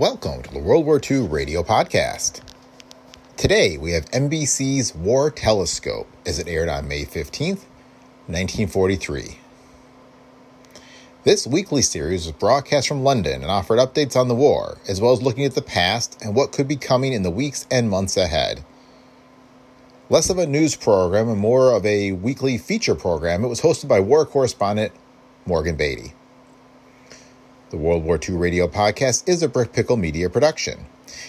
Welcome to the World War II Radio Podcast. Today we have NBC's War Telescope as it aired on May 15th, 1943. This weekly series was broadcast from London and offered updates on the war, as well as looking at the past and what could be coming in the weeks and months ahead. Less of a news program and more of a weekly feature program, it was hosted by war correspondent Morgan Beatty. The World War II Radio Podcast is a Brick Pickle Media production.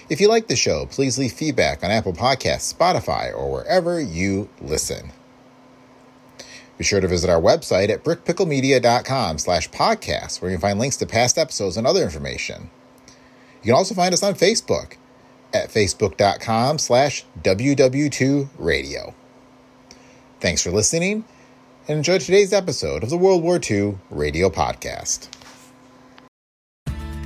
If you like the show, please leave feedback on Apple Podcasts, Spotify, or wherever you listen. Be sure to visit our website at brickpicklemedia.com slash podcast, where you can find links to past episodes and other information. You can also find us on Facebook at facebook.com slash WW2Radio. Thanks for listening, and enjoy today's episode of the World War II Radio Podcast.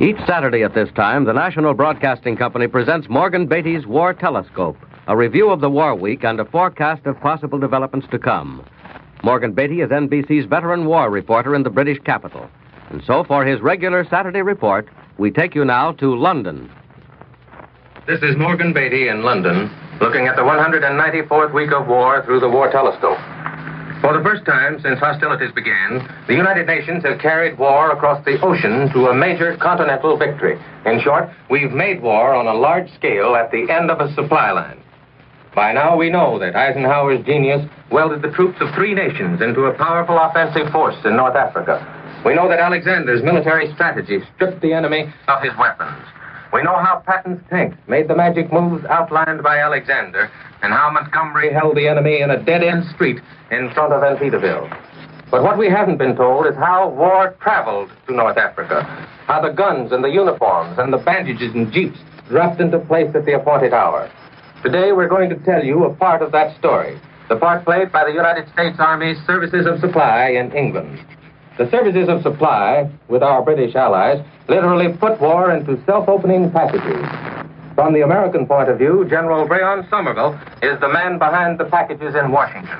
Each Saturday at this time, the National Broadcasting Company presents Morgan Beatty's War Telescope, a review of the war week and a forecast of possible developments to come. Morgan Beatty is NBC's veteran war reporter in the British capital. And so, for his regular Saturday report, we take you now to London. This is Morgan Beatty in London, looking at the 194th week of war through the War Telescope. For the first time since hostilities began, the United Nations have carried war across the ocean to a major continental victory. In short, we've made war on a large scale at the end of a supply line. By now, we know that Eisenhower's genius welded the troops of three nations into a powerful offensive force in North Africa. We know that Alexander's military strategy stripped the enemy of his weapons. We know how Patton's tanks made the magic moves outlined by Alexander, and how Montgomery held the enemy in a dead end street in front of Enfidaville. But what we haven't been told is how war traveled to North Africa, how the guns and the uniforms and the bandages and jeeps dropped into place at the appointed hour. Today we're going to tell you a part of that story, the part played by the United States Army's Services of Supply in England. The Services of Supply, with our British allies, literally put war into self-opening packages. From the American point of view, General Brehon Somervell is the man behind the packages in Washington.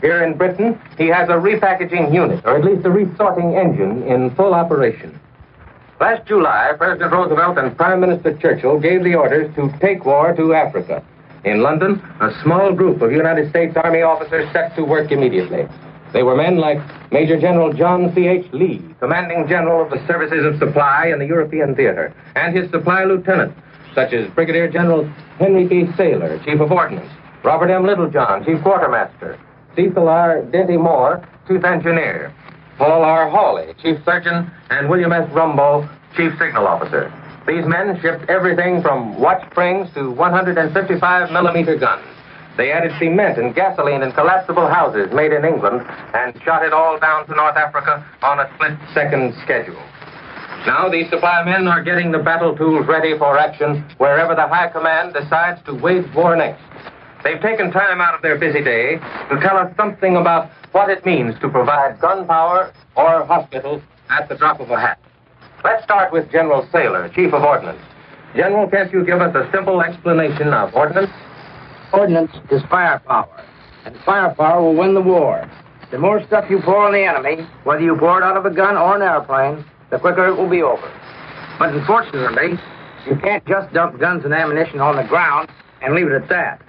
Here in Britain, he has a repackaging unit, or at least a resorting engine, in full operation. Last July, President Roosevelt and Prime Minister Churchill gave the orders to take war to Africa. In London, a small group of United States Army officers set to work immediately. They were men like Major General John C.H. Lee, commanding general of the services of supply in the European theater, and his supply lieutenant, such as Brigadier General Henry P. Sayler, Chief of Ordnance, Robert M. Littlejohn, Chief Quartermaster, Cecil R. Denty Moore, Chief Engineer, Paul R. Hawley, Chief Surgeon, and William S. Rumbough, Chief Signal Officer. These men shipped everything from watch springs to 155 millimeter guns. They added cement and gasoline in collapsible houses made in England and shot it all down to North Africa on a split second schedule. Now these supply men are getting the battle tools ready for action wherever the High Command decides to wage war next. They've taken time out of their busy day to tell us something about what it means to provide gunpowder or hospitals at the drop of a hat. Let's start with General Sayler, Chief of Ordnance. General, can't you give us a simple explanation of ordnance? Ordnance is firepower, and firepower will win the war. The more stuff you pour on the enemy, whether you pour it out of a gun or an airplane, the quicker it will be over. But unfortunately, you can't just dump guns and ammunition on the ground and leave it at that.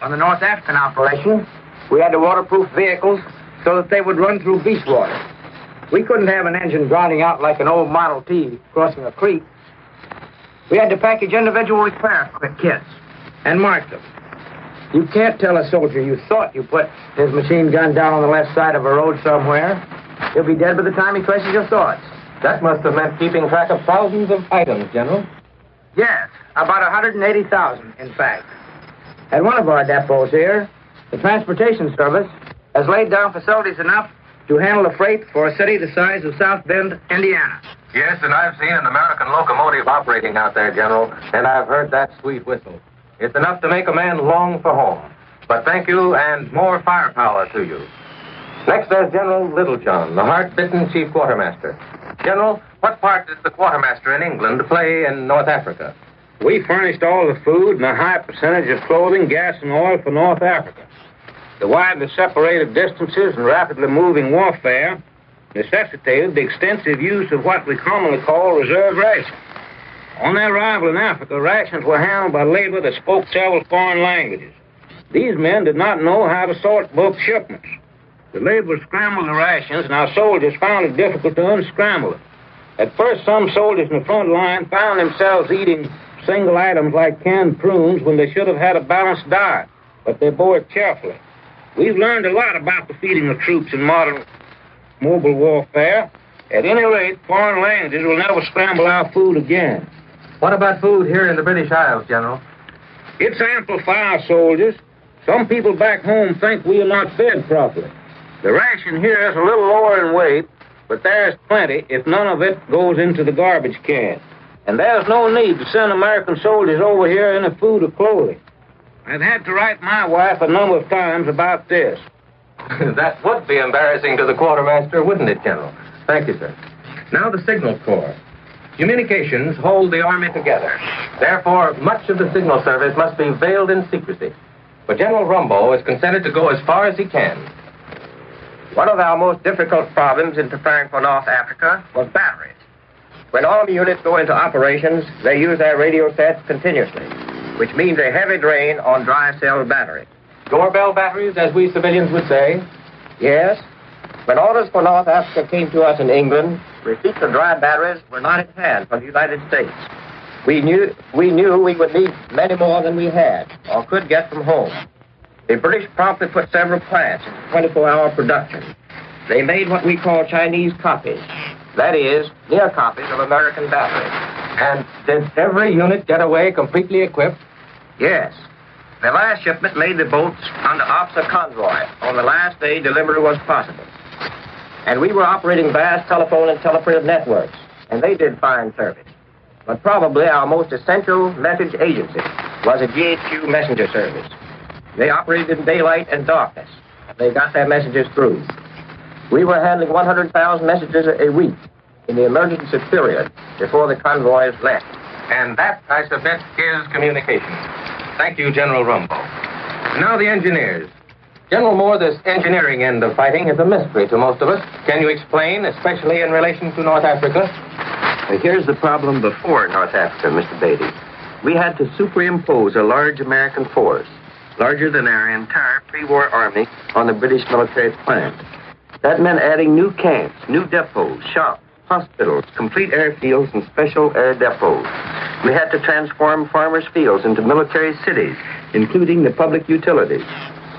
On the North African operation, we had to waterproof vehicles so that they would run through beach water. We couldn't have an engine grinding out like an old Model T crossing a creek. We had to package individual repair kits and mark them. You can't tell a soldier you thought you put his machine gun down on the left side of a road somewhere. He'll be dead by the time he traces your thoughts. That must have meant keeping track of thousands of items, General. Yes, about 180,000, in fact. At one of our depots here, the Transportation Service has laid down facilities enough to handle a freight for a city the size of South Bend, Indiana. Yes, and I've seen an American locomotive operating out there, General, and I've heard that sweet whistle. It's enough to make a man long for home. But thank you, and more firepower to you. Next, there's General Littlejohn, the heart-bitten chief quartermaster. General, what part does the quartermaster in England play in North Africa? We furnished all the food and a high percentage of clothing, gas, and oil for North Africa. The widely separated distances and rapidly moving warfare necessitated the extensive use of what we commonly call reserve rations. On their arrival in Africa, rations were handled by labor that spoke several foreign languages. These men did not know how to sort both shipments. The laborers scrambled the rations, and our soldiers found it difficult to unscramble it. At first, some soldiers in the front line found themselves eating single items like canned prunes when they should have had a balanced diet, but they bore it cheerfully. We've learned a lot about the feeding of troops in modern mobile warfare. At any rate, foreign languages will never scramble our food again. What about food here in the British Isles, General? It's ample for our soldiers. Some people back home think we are not fed properly. The ration here is a little lower in weight, but there's plenty if none of it goes into the garbage can. And there's no need to send American soldiers over here any food or clothing. I've had to write my wife a number of times about this. that would be embarrassing to the quartermaster, wouldn't it, General? Thank you, sir. Now the Signal Corps. Communications hold the Army together. Therefore, much of the Signal Service must be veiled in secrecy. But General Rumbough has consented to go as far as he can. One of our most difficult problems in preparing for North Africa was batteries. When Army units go into operations, they use their radio sets continuously which means a heavy drain on dry cell batteries. Doorbell batteries, as we civilians would say? Yes. When orders for North Africa came to us in England, receipts of dry batteries were not at hand from the United States. We knew, we knew we would need many more than we had or could get from home. The British promptly put several plants into 24-hour production. They made what we call Chinese copies. That is, near copies of American batteries. And did every unit get away completely equipped? Yes. The last shipment made the boats under officer convoy on the last day delivery was possible. And we were operating vast telephone and teleprinter networks, and they did fine service. But probably our most essential message agency was a GHQ messenger service. They operated in daylight and darkness. They got their messages through. We were handling 100,000 messages a week in the emergency period before the convoys left. And that, I submit, is communication. Thank you, General Rumbough. Now the engineers. General Moore, this engineering end of fighting is a mystery to most of us. Can you explain, especially in relation to North Africa? Uh, here's the problem before North Africa, Mr. Beatty. We had to superimpose a large American force, larger than our entire pre-war army, on the British military plan. That meant adding new camps, new depots, shops, hospitals, complete airfields, and special air depots. We had to transform farmers' fields into military cities, including the public utilities.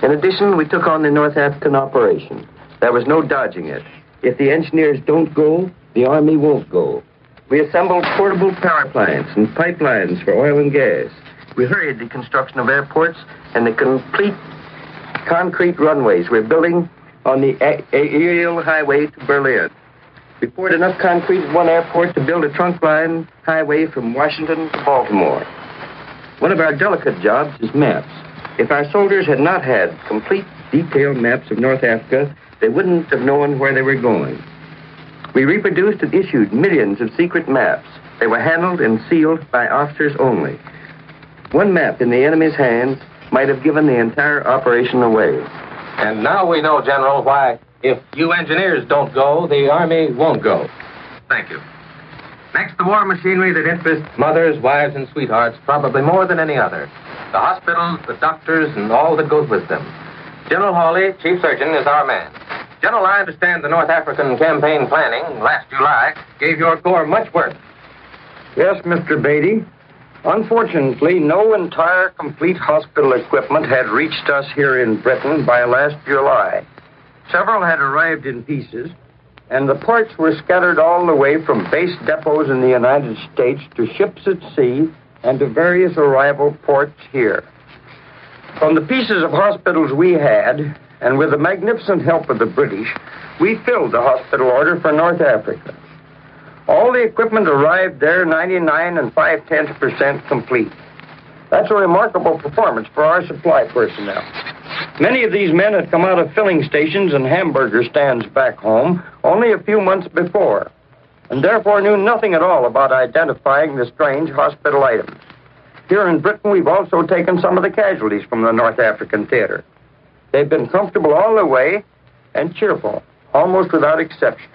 In addition, we took on the North African operation. There was no dodging it. If the engineers don't go, the Army won't go. We assembled portable power plants and pipelines for oil and gas. We hurried the construction of airports and the complete concrete runways we're building on the aerial highway to Berlin. We poured enough concrete at one airport to build a trunk line highway from Washington to Baltimore. One of our delicate jobs is maps. If our soldiers had not had complete detailed maps of North Africa, they wouldn't have known where they were going. We reproduced and issued millions of secret maps. They were handled and sealed by officers only. One map in the enemy's hands might have given the entire operation away. And now we know, General, why if you engineers don't go, the Army won't go. Thank you. Next, the war machinery that interests mothers, wives, and sweethearts probably more than any other. The hospitals, the doctors, and all that goes with them. General Hawley, Chief Surgeon, is our man. General, I understand the North African campaign planning last July gave your corps much work. Yes, Mr. Beatty. Unfortunately, no entire complete hospital equipment had reached us here in Britain by last July. Several had arrived in pieces, and the parts were scattered all the way from base depots in the United States to ships at sea and to various arrival ports here. From the pieces of hospitals we had, and with the magnificent help of the British, we filled the hospital order for North Africa. All the equipment arrived there 99 and 5 tenths percent complete. That's a remarkable performance for our supply personnel. Many of these men had come out of filling stations and hamburger stands back home only a few months before, and therefore knew nothing at all about identifying the strange hospital items. Here in Britain, we've also taken some of the casualties from the North African theater. They've been comfortable all the way and cheerful, almost without exception.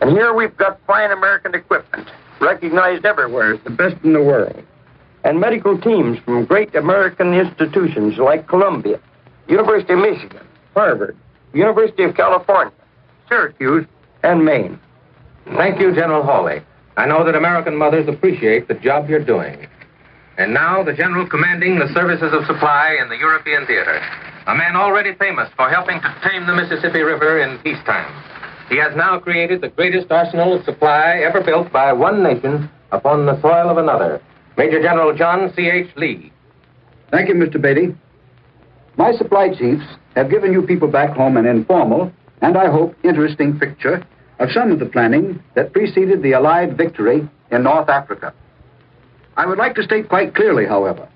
And here we've got fine American equipment, recognized everywhere as the best in the world. And medical teams from great American institutions like Columbia, University of Michigan, Harvard, University of California, Syracuse, and Maine. Thank you, General Hawley. I know that American mothers appreciate the job you're doing. And now, the general commanding the services of supply in the European theater. A man already famous for helping to tame the Mississippi River in peacetime. He has now created the greatest arsenal of supply ever built by one nation upon the soil of another. Major General John C.H. Lee. Thank you, Mr. Beatty. My supply chiefs have given you people back home an informal and, I hope, interesting picture of some of the planning that preceded the Allied victory in North Africa. I would like to state quite clearly, however,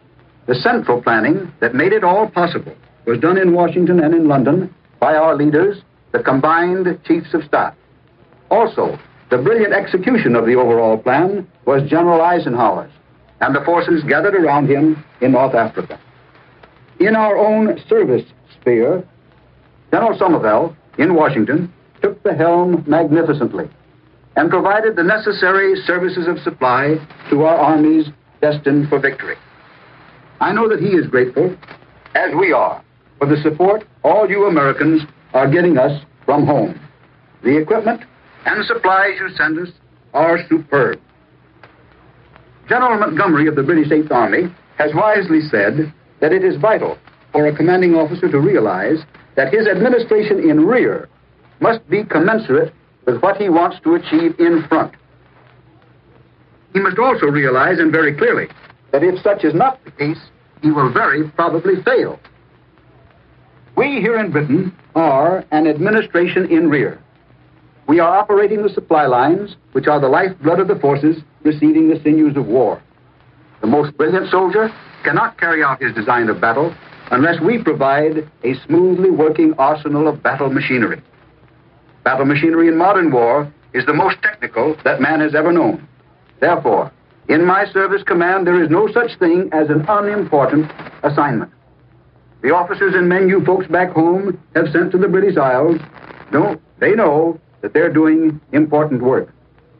the central planning that made it all possible was done in Washington and in London by our leaders the combined chiefs of staff. Also, the brilliant execution of the overall plan was General Eisenhower's and the forces gathered around him in North Africa. In our own service sphere, General Somervell in Washington took the helm magnificently and provided the necessary services of supply to our armies destined for victory. I know that he is grateful, as we are, for the support all you Americans are getting us from home. The equipment and supplies you send us are superb. General Montgomery of the British Eighth Army has wisely said that it is vital for a commanding officer to realize that his administration in rear must be commensurate with what he wants to achieve in front. He must also realize, and very clearly, that if such is not the case, he will very probably fail. We here in Britain are an administration in rear. We are operating the supply lines, which are the lifeblood of the forces receiving the sinews of war. The most brilliant soldier cannot carry out his design of battle unless we provide a smoothly working arsenal of battle machinery. Battle machinery in modern war is the most technical that man has ever known. Therefore, in my service command, there is no such thing as an unimportant assignment. The officers and men you folks back home have sent to the British Isles, no, they know that they're doing important work.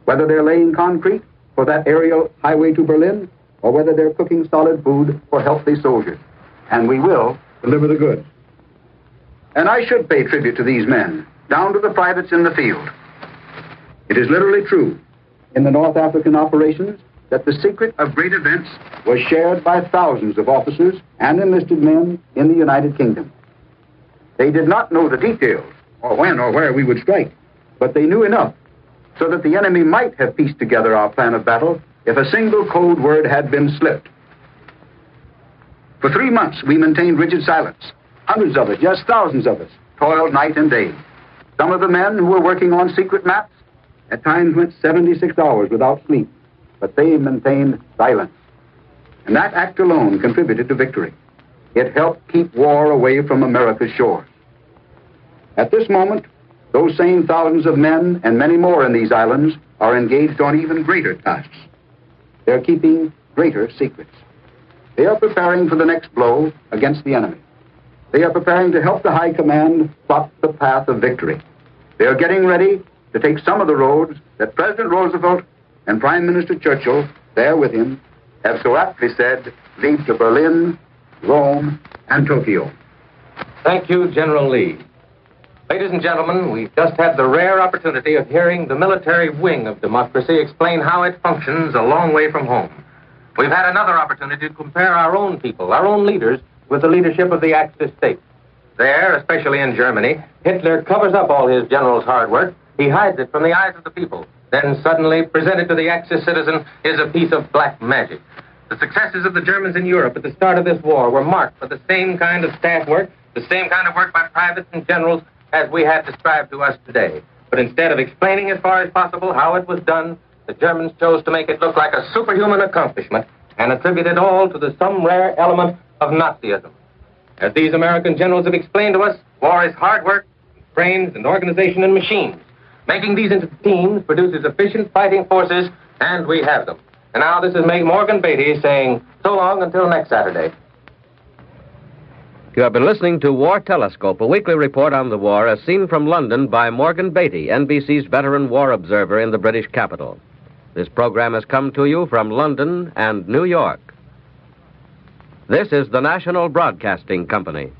Whether they're laying concrete for that aerial highway to Berlin, or whether they're cooking solid food for healthy soldiers. And we will deliver the goods. And I should pay tribute to these men, down to the privates in the field. It is literally true. In the North African operations, that the secret of great events was shared by thousands of officers and enlisted men in the United Kingdom. They did not know the details, or when or where we would strike, but they knew enough so that the enemy might have pieced together our plan of battle if a single code word had been slipped. For three months, we maintained rigid silence. Hundreds of us, yes, thousands of us, toiled night and day. Some of the men who were working on secret maps at times went 76 hours without sleep but they maintained silence. And that act alone contributed to victory. It helped keep war away from America's shores. At this moment, those same thousands of men and many more in these islands are engaged on even greater tasks. They're keeping greater secrets. They are preparing for the next blow against the enemy. They are preparing to help the High Command plot the path of victory. They are getting ready to take some of the roads that President Roosevelt and Prime Minister Churchill, there with him, have so aptly said, lead to Berlin, Rome, and Tokyo. Thank you, General Lee. Ladies and gentlemen, we've just had the rare opportunity of hearing the military wing of democracy explain how it functions a long way from home. We've had another opportunity to compare our own people, our own leaders, with the leadership of the Axis states. There, especially in Germany, Hitler covers up all his generals' hard work. He hides it from the eyes of the people. Then suddenly, presented to the Axis citizen, is a piece of black magic. The successes of the Germans in Europe at the start of this war were marked by the same kind of staff work, the same kind of work by privates and generals as we have described to us today. But instead of explaining as far as possible how it was done, the Germans chose to make it look like a superhuman accomplishment and attribute it all to the some rare element of Nazism. As these American generals have explained to us, war is hard work, brains, and organization and machines. Making these into teams produces efficient fighting forces, and we have them. And now this is Meg Morgan Beatty saying so long until next Saturday. You have been listening to War Telescope, a weekly report on the war as seen from London by Morgan Beatty, NBC's veteran war observer in the British capital. This program has come to you from London and New York. This is the National Broadcasting Company.